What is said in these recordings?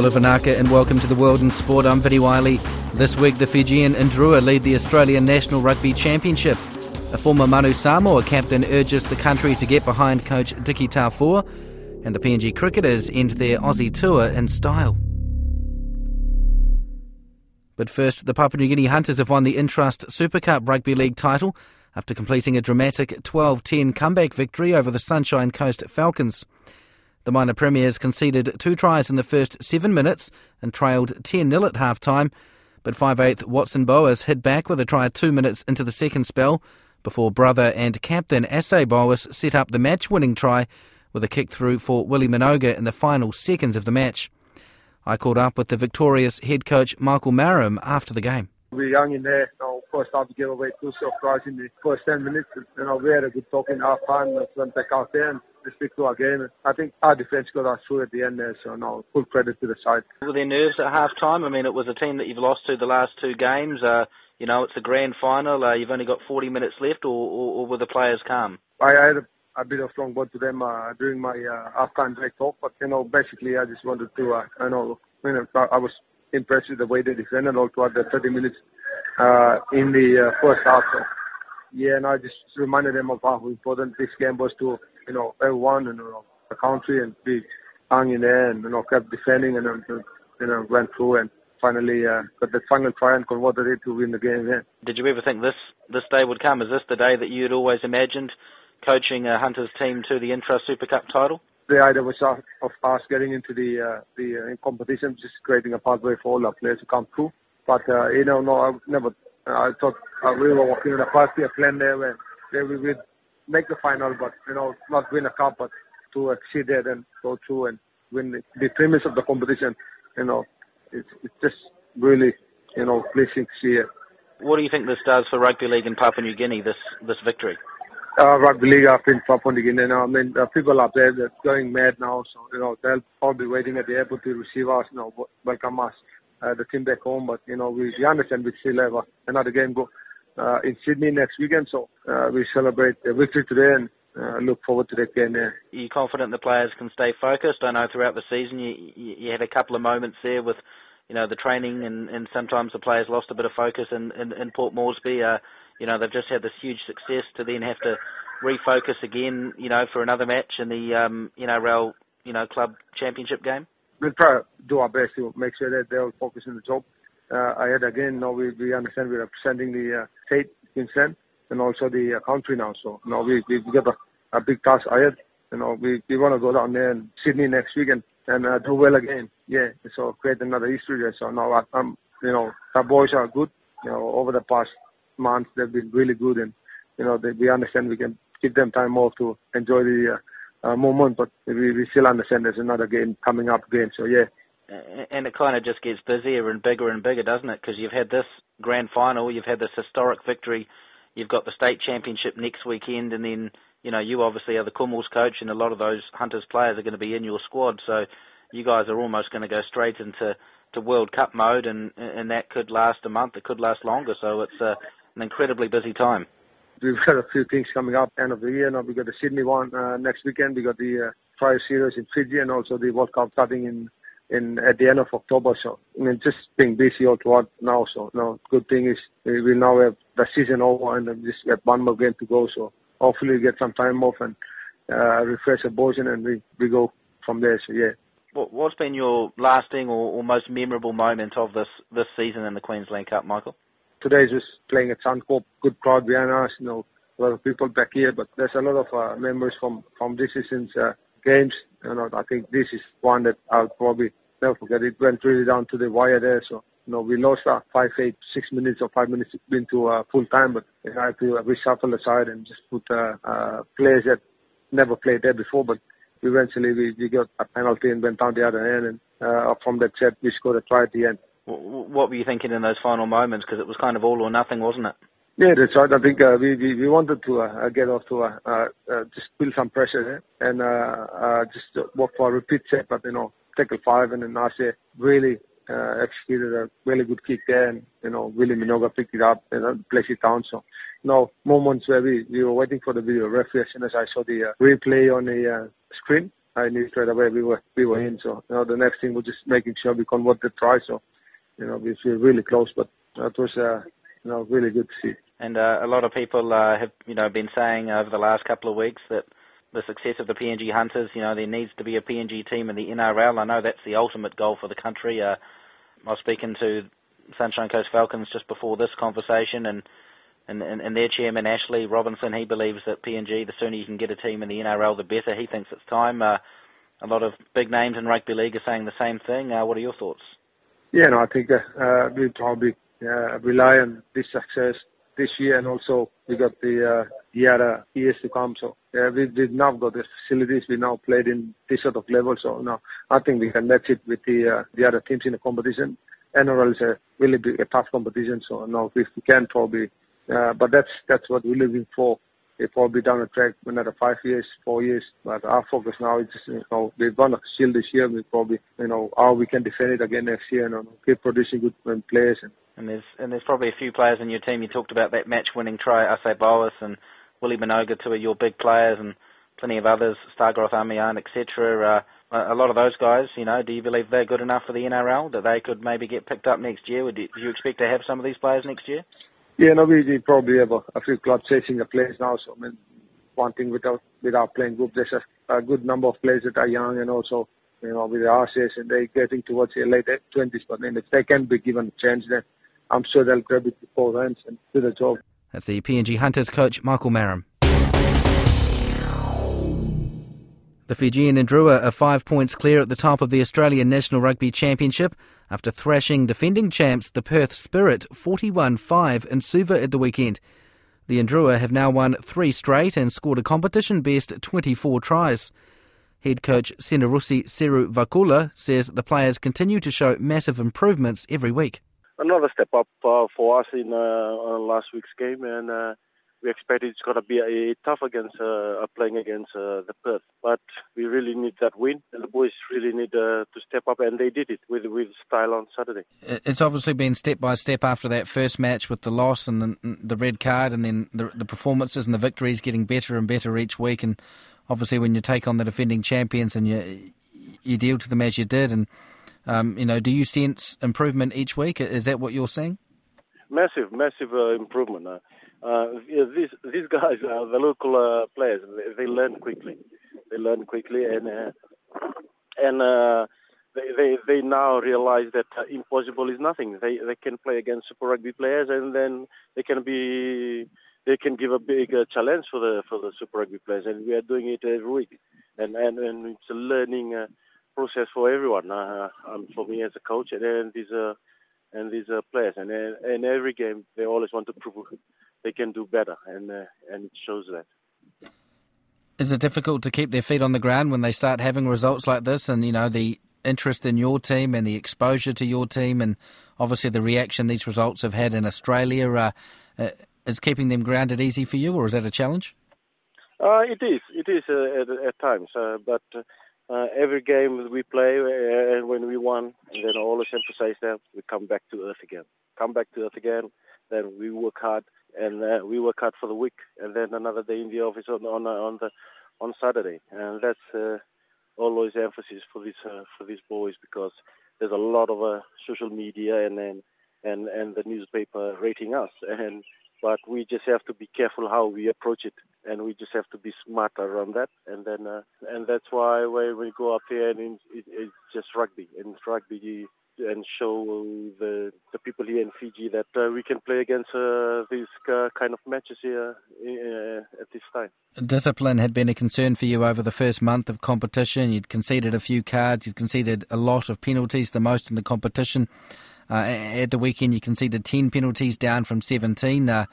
Bula vinaka and welcome to the World in Sport. I'm Vinnie Wylie. This week, the Fijian Drua lead the Australian National Rugby Championship. A former Manu Samoa captain urges the country to get behind coach Dickie Tafua, and the PNG cricketers end their Aussie tour in style. But first, the Papua New Guinea Hunters have won the Intrust Super Cup Rugby League title after completing a dramatic 12 10 comeback victory over the Sunshine Coast Falcons. The minor premiers conceded two tries in the first seven minutes and trailed 10 0 at half time, but 5'8 Watson Boas hit back with a try two minutes into the second spell before brother and captain Ase Boas set up the match winning try with a kick through for Willie Minoga in the final seconds of the match. I caught up with the victorious head coach Michael Marum after the game. We hung in there. so first half we gave away two tries in the first 10 minutes. You know, we had a good talk in half time. Went back out there and we stick to our game. I think our defence got us through at the end there, so no, full credit to the side. Were there nerves at half time? I mean, it was a team that you've lost to the last two games. Uh, you know, it's a grand final. Uh, you've only got 40 minutes left, or, or, or were the players calm? I, I had a, a bit of strong word to them uh, during my uh, half-time break talk, but you know, basically, I just wanted to, uh, I know, you know, I was impressed with the way they defended all throughout the 30 minutes uh, in the uh, first half. So, yeah, and I just reminded them of how important this game was to, you know, everyone and you know, the country, and we hung in there and you know kept defending and you know went through and finally uh, got the final try and converted it to win the game. Yeah. Did you ever think this this day would come? Is this the day that you'd always imagined coaching a Hunters team to the Intrust Super Cup title? The idea was of, of us getting into the uh, the uh, competition, just creating a pathway for all our players to come through. But uh, you know, no, I never. I thought uh, we were working on a first-year plan there, where, where we would make the final, but you know, not win a cup, but to exceed it and go through and win the, the premise of the competition. You know, it's, it's just really, you know, pleasing to see it. What do you think this does for rugby league in Papua New Guinea? This this victory. Uh, rugby league up in Papua New Guinea now. I mean, uh, people up there they're going mad now. So you know, they'll all be waiting at the airport to receive us, you know, welcome us, uh, the team back home. But you know, we, we understand we still have another game go uh, in Sydney next weekend. So uh, we celebrate the victory today and uh, look forward to that game. Yeah. Are you confident the players can stay focused? I know throughout the season you, you had a couple of moments there with, you know, the training and, and sometimes the players lost a bit of focus in, in, in Port Moresby. Uh, you know, they've just had this huge success to then have to refocus again, you know, for another match in the, um, you know, Rail, you know, club championship game. We'll try to do our best to make sure that they'll focus on the job. Uh, ahead again, now we, we understand we're representing the uh, state Sen and also the uh, country now. So you know, we we got a, a big task ahead. You know, we we want to go down there in Sydney next week and and uh, do well again. Yeah, so create another history there. So now I, I'm, you know, our boys are good. You know, over the past months they've been really good, and you know, they, we understand we can give them time off to enjoy the uh, uh, moment, but we, we still understand there's another game coming up again. So yeah, and it kind of just gets busier and bigger and bigger, doesn't it? Because you've had this grand final, you've had this historic victory You've got the state championship next weekend, and then you know you obviously are the Kumuls coach, and a lot of those Hunters players are going to be in your squad. So you guys are almost going to go straight into to World Cup mode, and and that could last a month. It could last longer. So it's uh, an incredibly busy time. We've got a few things coming up end of the year. Now we got the Sydney one uh, next weekend. We got the uh, Tri Series in Fiji, and also the World Cup starting in in at the end of October. So I mean, just being busy all throughout now. So no, good thing is we now have the season over and then just have one more game to go. So hopefully we get some time off and uh, refresh the boys and we we go from there. So yeah. What's been your lasting or, or most memorable moment of this this season in the Queensland Cup, Michael? Today's just playing at Suncorp, good crowd behind us. You know, a lot of people back here, but there's a lot of uh, memories from from this season's uh, games. You know, I think this is one that I'll probably never forget. It went really down to the wire there. So, you know, we lost our five, eight, six minutes or five minutes into uh, full time, but we had to uh, reshuffle the side and just put uh, uh, players that never played there before. But eventually we, we got a penalty and went down the other end. And uh, from that set, we scored a try at the end. What were you thinking in those final moments? Because it was kind of all or nothing, wasn't it? Yeah, that's right. I think uh, we, we, we wanted to uh, get off to uh, uh, uh, just build some pressure and uh, uh, just work for a repeat set. But you know, tackle five and then Narseh really uh, executed a really good kick there, and you know, Willie Minoga picked it up and uh, placed it down. So, you know, moments where we, we were waiting for the video referee as soon as I saw the uh, replay on the uh, screen, I knew straight away we were we were in. So, you know, the next thing was just making sure we convert the try. So, you know, we feel really close, but it was uh, you know really good to see. And uh, a lot of people uh, have you know been saying over the last couple of weeks that the success of the PNG Hunters, you know, there needs to be a PNG team in the NRL. I know that's the ultimate goal for the country. Uh, I was speaking to Sunshine Coast Falcons just before this conversation, and, and, and their chairman, Ashley Robinson, he believes that PNG, the sooner you can get a team in the NRL, the better. He thinks it's time. Uh, a lot of big names in rugby league are saying the same thing. Uh, what are your thoughts? Yeah, no, I think uh, uh we probably uh, rely on this success this year, and also we got the uh, other years to come. So we, we've now got the facilities. We now played in this sort of level. So now I think we can match it with the uh, the other teams in the competition. NRL is a really big, a tough competition. So now if we can probably, uh, but that's that's what we're looking for. It probably down the track another five years, four years. But our focus now is just, you know, we've won a shield this year. We probably, you know, how we can defend it again next year and you know, keep producing good players and and there's and there's probably a few players in your team. You talked about that match-winning try, Ase Boas and Willie Minoga, two of your big players, and plenty of others, Stargroth Amean, etc. Uh, a lot of those guys, you know, do you believe they're good enough for the NRL that they could maybe get picked up next year? Would you, do you expect to have some of these players next year? Yeah, no, we, probably have a, few clubs chasing the players now. So I mean, one thing with our with our playing group, there's a, a good number of players that are young and also you know, with the RCS and they're getting towards their late 20s. But then if they can be given a chance, then I'm sure they'll grab it with both hands and do the job. That's the PNG Hunters coach, Michael Marum. The Fijian Drua are five points clear at the top of the Australian National Rugby Championship after thrashing defending champs the Perth Spirit 41 5 in Suva at the weekend. The Drua have now won three straight and scored a competition best 24 tries. Head coach Senirusi Seruvakula says the players continue to show massive improvements every week another step up uh, for us in uh, last week's game, and uh, we expect it's going to be a, tough against uh, playing against uh, the Perth. But we really need that win, and the boys really need uh, to step up, and they did it with with style on Saturday. It's obviously been step by step after that first match with the loss and the, the red card, and then the, the performances and the victories getting better and better each week. And obviously, when you take on the defending champions and you you deal to them as you did, and um, you know, do you sense improvement each week? Is that what you're seeing? Massive, massive uh, improvement. Uh, uh, these these guys, are the local uh, players, they, they, learn quickly. They learn quickly, and uh, and they, they they now realize that impossible is nothing. They they can play against Super Rugby players, and then they can be they can give a big challenge for the for the Super Rugby players, and we are doing it every week. And and, and it's a learning process for everyone. Uh, um, for me as a coach, and these uh, and these uh, players, and in every game they always want to prove they can do better, and uh, and it shows that. Is it difficult to keep their feet on the ground when they start having results like this, and you know the interest in your team and the exposure to your team, and obviously the reaction these results have had in Australia? Uh, uh, is keeping them grounded easy for you, or is that a challenge? Uh, it is. It is uh, at, at, times, uh, but uh, every game we play uh, and when we won, and then I always emphasize that we come back to earth again. Come back to earth again. Then we work hard, and uh, we work hard for the week, and then another day in the office on on, uh, on the on Saturday, and that's uh, always emphasis for these uh, for these boys because there's a lot of uh, social media and and and and the newspaper rating us. And but we just have to be careful how we approach it, and we just have to be smart around that. And then, uh, and that's why when we go up here, and it, it's just rugby, and rugby and show the the people here in Fiji that uh, we can play against uh, these uh, kind of matches here uh, at this time. Discipline had been a concern for you over the first month of competition. You'd conceded a few cards, you'd conceded a lot of penalties, the most in the competition. Uh, at the weekend, you conceded 10 penalties down from 17. Uh,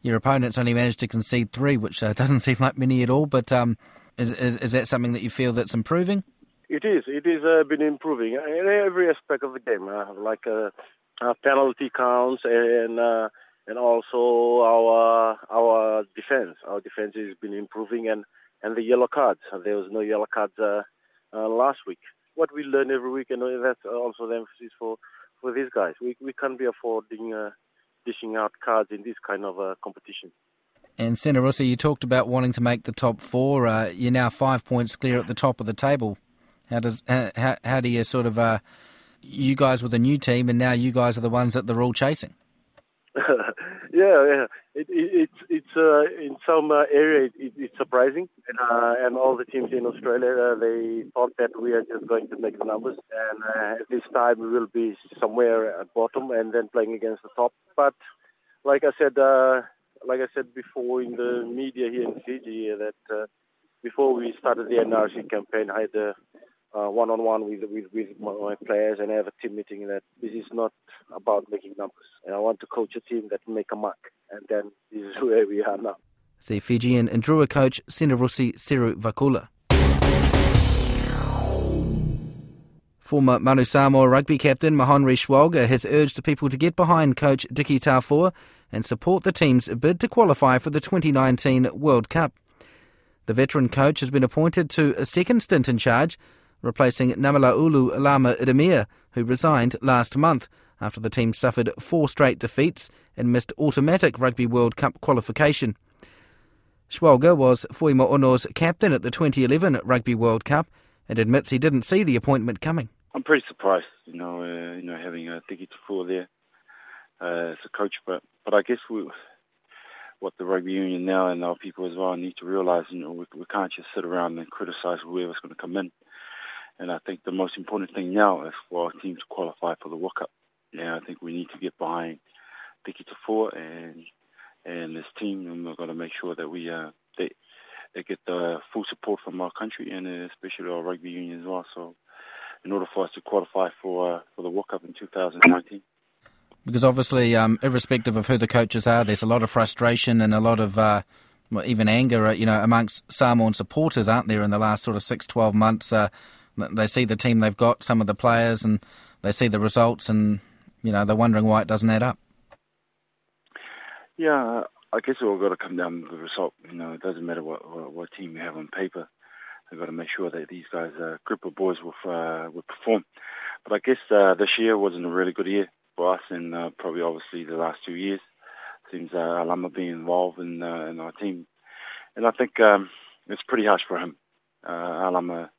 your opponents only managed to concede three, which doesn't seem like many at all. But um, is, is, is that something that you feel that's improving? It is. It is uh, been improving in every aspect of the game, uh, like uh, penalty counts and uh, and also our our defense. Our defense has been improving, and and the yellow cards. There was no yellow cards uh, uh, last week. What we learn every week, and that's also the emphasis for for these guys. We we can't be affording dishing out cards in this kind of uh, competition. And Senirusi, you talked about wanting to make the top four. Uh, you're now five points clear at the top of the table. How does how, how do you sort of uh, you guys were the new team, and now you guys are the ones that they're all chasing? yeah, yeah. It, it, it's it's uh, in some uh, area it, it's surprising, and uh, and all the teams in Australia uh, they thought that we are just going to make the numbers, and uh, this time we will be somewhere at bottom and then playing against the top. But like I said, uh, like I said before in the media here in Fiji, that before we started the NRC campaign, I had a uh, one-on-one with, with with my players and have a team meeting that this is not about making numbers. And I want to coach a team that make a mark. And then this is where we are now. See Fijian and Drua coach Senirusi Seruvakula. Former Manu Samoa rugby captain Mahonri Schwalger has urged people to get behind coach Dickie Tafua and support the team's bid to qualify for the 2019 World Cup. The veteran coach has been appointed to a second stint in charge replacing Namulauulu Alama Ieremia, who resigned last month after the team suffered four straight defeats and missed automatic Rugby World Cup qualification. Schwalger was Fuimaono's captain at the 2011 Rugby World Cup and admits he didn't see the appointment coming. I'm pretty surprised, you know, uh, you know, having a Tiki Tafua there uh, as a coach, but but I guess we, what the rugby union now and our people as well need to realise, you know, we, we can't just sit around and criticise whoever's going to come in. And I think the most important thing now is for our team to qualify for the World Cup. Yeah, I think we need to get behind Tiki Tafua and and this team, and we're going to make sure that we uh, they they get the full support from our country and especially our rugby union as well. So, in order for us to qualify for uh, for the World Cup in 2019. Because obviously, um, irrespective of who the coaches are, there's a lot of frustration and a lot of uh, even anger, uh, you know, amongst Samoan supporters, aren't there, in the last sort of six, 12 months. Uh, they see the team they've got, some of the players, and they see the results, and you know they're wondering why it doesn't add up. Yeah, I guess it all got to come down to the result. You know, it doesn't matter what what, what team you have on paper. They've got to make sure that these guys, uh, group of boys, will uh, will perform. But I guess uh, this year wasn't a really good year for us, and uh, probably obviously the last two years. Seems uh, Alama being involved in uh, in our team, and I think um, it's pretty harsh for him. Uh, Alama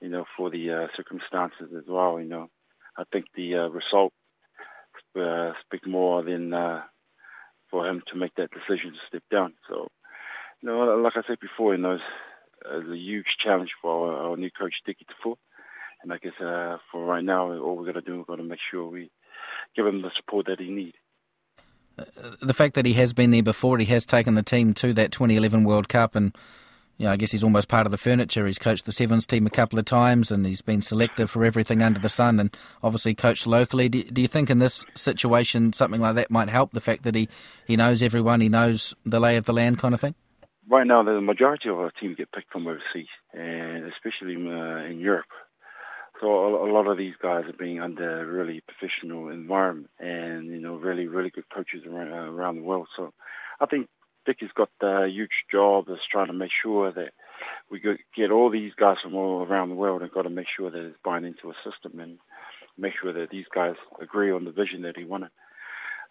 you know, for the uh, circumstances as well. You know, I think the uh, result uh, speak more than uh, for him to make that decision to step down. So, you know, like I said before, you know, it's, it's a huge challenge for our, our new coach Dickie Tafua. And I guess uh, for right now, all we're going to do, we're going to make sure we give him the support that he needs. Uh, the fact that he has been there before, he has taken the team to that 2011 World Cup, and you know, I guess he's almost part of the furniture. He's coached the Sevens team a couple of times and he's been selected for everything under the sun and obviously coached locally. Do, do, you think in this situation something like that might help the fact that he, he knows everyone, he knows the lay of the land kind of thing? Right now, the majority of our team get picked from overseas, and especially uh, in Europe. So a, lot of these guys are being under a really professional environment and, you know, really, really good coaches around, uh, around the world. So I think Dickie's got a huge job of trying to make sure that we get all these guys from all around the world and got to make sure that it's buying into a system and make sure that these guys agree on the vision that he wanted.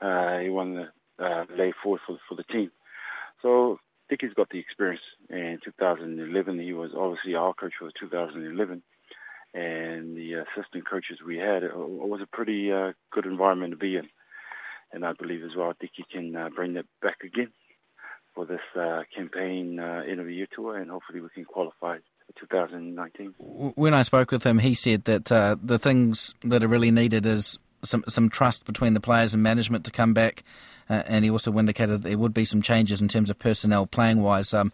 Uh, he wanted to uh, lay forward for, for the team. So Dickie's got the experience. In 2011, he was obviously our coach for 2011, and the assistant coaches we had it was a pretty uh, good environment to be in. And I believe as well Dickie can uh, bring that back again for this uh, campaign uh, interview tour, and hopefully we can qualify for 2019. When I spoke with him, he said that uh, the things that are really needed is some some trust between the players and management to come back, uh, and he also indicated there would be some changes in terms of personnel playing wise. Um,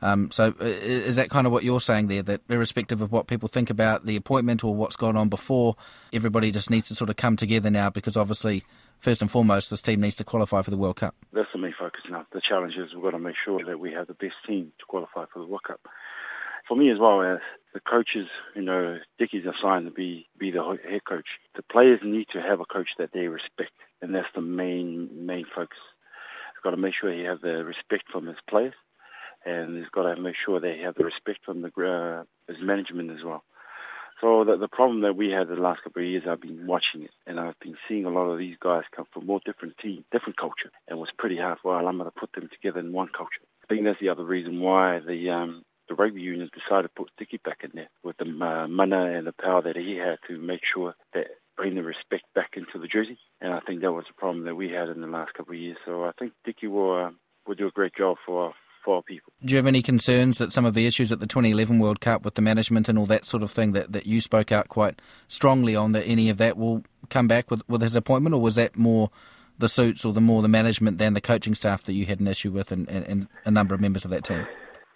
um, so uh, is that kind of what you're saying there? That irrespective of what people think about the appointment or what's gone on before, everybody just needs to sort of come together now because obviously first and foremost, this team needs to qualify for the World Cup. That's the main focus now. The challenge is we've got to make sure that we have the best team to qualify for the World Cup. for me as well, as the coaches, you know, Dickie's assigned to be be the head coach. The players need to have a coach that they respect, and that's the main main focus. He's got to make sure he has the respect from his players, and he's got to make sure they have the respect from the uh, his management as well. So the, the problem that we had the last couple of years, I've been watching it, and I've been seeing a lot of these guys come from more different team, different culture, and it was pretty hard. Well, I'm going to put them together in one culture. I think that's the other reason why the um, the rugby union decided to put Dickie back in there with the uh, mana and the power that he had to make sure that bring the respect back into the jersey. And I think that was a problem that we had in the last couple of years. So I think Dickie will uh, will do a great job for for people. Do you have any concerns that some of the issues at the 2011 World Cup with the management and all that sort of thing that, that you spoke out quite strongly on, that any of that will come back with, with his appointment, or was that more the suits or the more the management than the coaching staff that you had an issue with and, and, and a number of members of that team?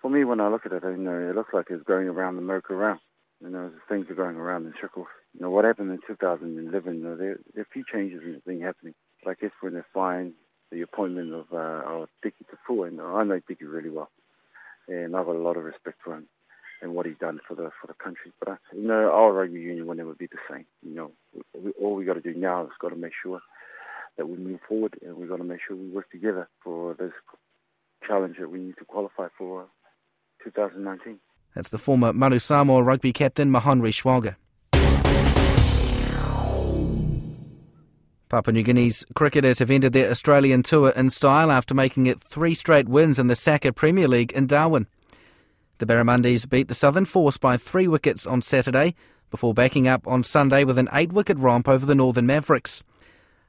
For me, when I look at it, you know, it looks like it's going around the merry around. You know, things are going around in circles. You know, what happened in 2011, you know, there, there are a few changes in the thing happening. Like if when they're find the appointment of, uh, of Dickie Tafua, and I know Dickie really well, and I've got a lot of respect for him and what he's done for the for the country. But uh, you know, our rugby union will never be the same. You know, we, all we got to do now is got to make sure that we move forward, and we've got to make sure we work together for this challenge that we need to qualify for 2019. That's the former Manu Samoa rugby captain Mahonri Schwalger. Papua New Guinea's cricketers have ended their Australian tour in style after making it three straight wins in the SACA Premier League in Darwin. The Barramundis beat the Southern Force by three wickets on Saturday before backing up on Sunday with an eight wicket romp over the Northern Mavericks.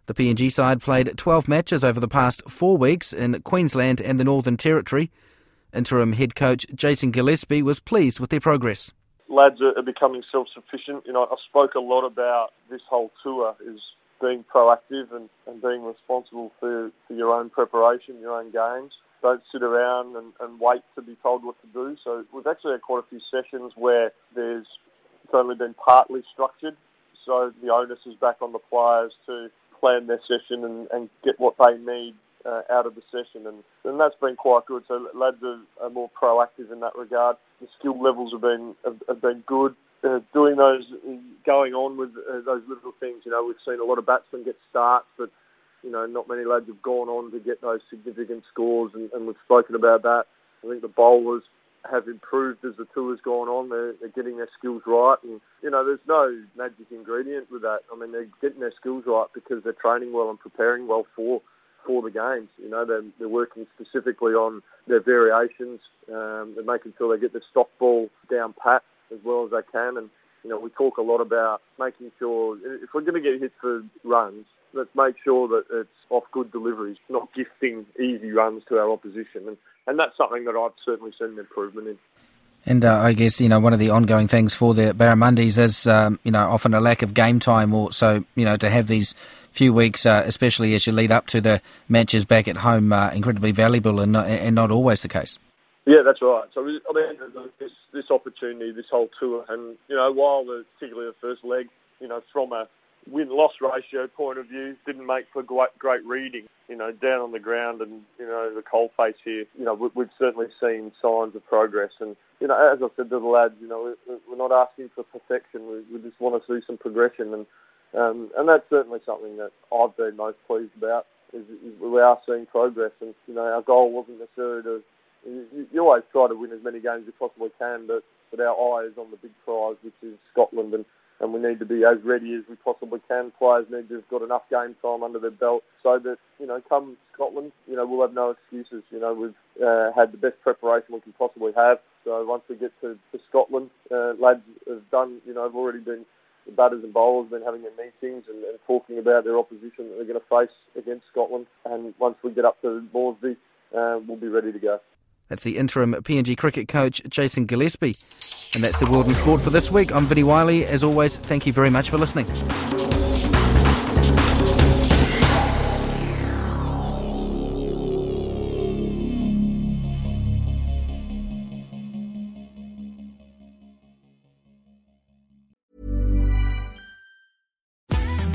The PNG side played 12 matches over the past four weeks in Queensland and the Northern Territory. Interim head coach Jason Gillespie was pleased with their progress. Lads are becoming self-sufficient. You know, I spoke a lot about this whole tour is being proactive and, and being responsible for, for your own preparation, your own games. Don't sit around and, and wait to be told what to do. So we've actually had quite a few sessions where there's it's only been partly structured. So the onus is back on the players to plan their session and, and get what they need uh, out of the session, and, and that's been quite good. So lads are, more proactive in that regard. The skill levels have been have, have been good uh, doing those, going on with uh, those little things. You know, we've seen a lot of batsmen get starts, but you know, not many lads have gone on to get those significant scores, and, and we've spoken about that. I think the bowlers have improved as the tour's gone on. They're, they're getting their skills right, and you know, there's no magic ingredient with that. I mean, they're getting their skills right because they're training well and preparing well for for the games. You know, they're, they're working specifically on their variations. Um, they're making sure they get the stock ball down pat as well as they can. And, you know, we talk a lot about making sure if we're going to get hit for runs, let's make sure that it's off good deliveries, not gifting easy runs to our opposition. And, and that's something that I've certainly seen an improvement in. And uh, I guess you know one of the ongoing things for the Barramundis is um, you know often a lack of game time, or so you know to have these few weeks, uh, especially as you lead up to the matches back at home, uh, incredibly valuable and not, and not always the case. Yeah, that's right. So I mean, this, this opportunity, this whole tour, and you know, while the, particularly the first leg, you know, from a win-loss ratio point of view, didn't make for great, great reading. You know, down on the ground and you know the cold face here. You know, we, we've certainly seen signs of progress, and you know, as I said to the lads, you know, we're not asking for perfection. We, we just want to see some progression, and um, and that's certainly something that I've been most pleased about. Is, is we are seeing progress, and you know, our goal wasn't necessarily to you, you always try to win as many games as you possibly can, but, but our eye is on the big prize, which is Scotland, and, and we need to be as ready as we possibly can. Players need to have got enough game time under their belt so that, you know, come Scotland, you know, we'll have no excuses. You know, we've uh, had the best preparation we can possibly have. So once we get to, to Scotland, uh, lads have done, you know, have already been the batters and bowlers have been having their meetings and, and talking about their opposition that they're going to face against Scotland. And once we get up to Moresby, uh, we'll be ready to go. That's the interim PNG cricket coach, Jason Gillespie. And that's the World in Sport for this week. I'm Vinnie Wylie. As always, thank you very much for listening.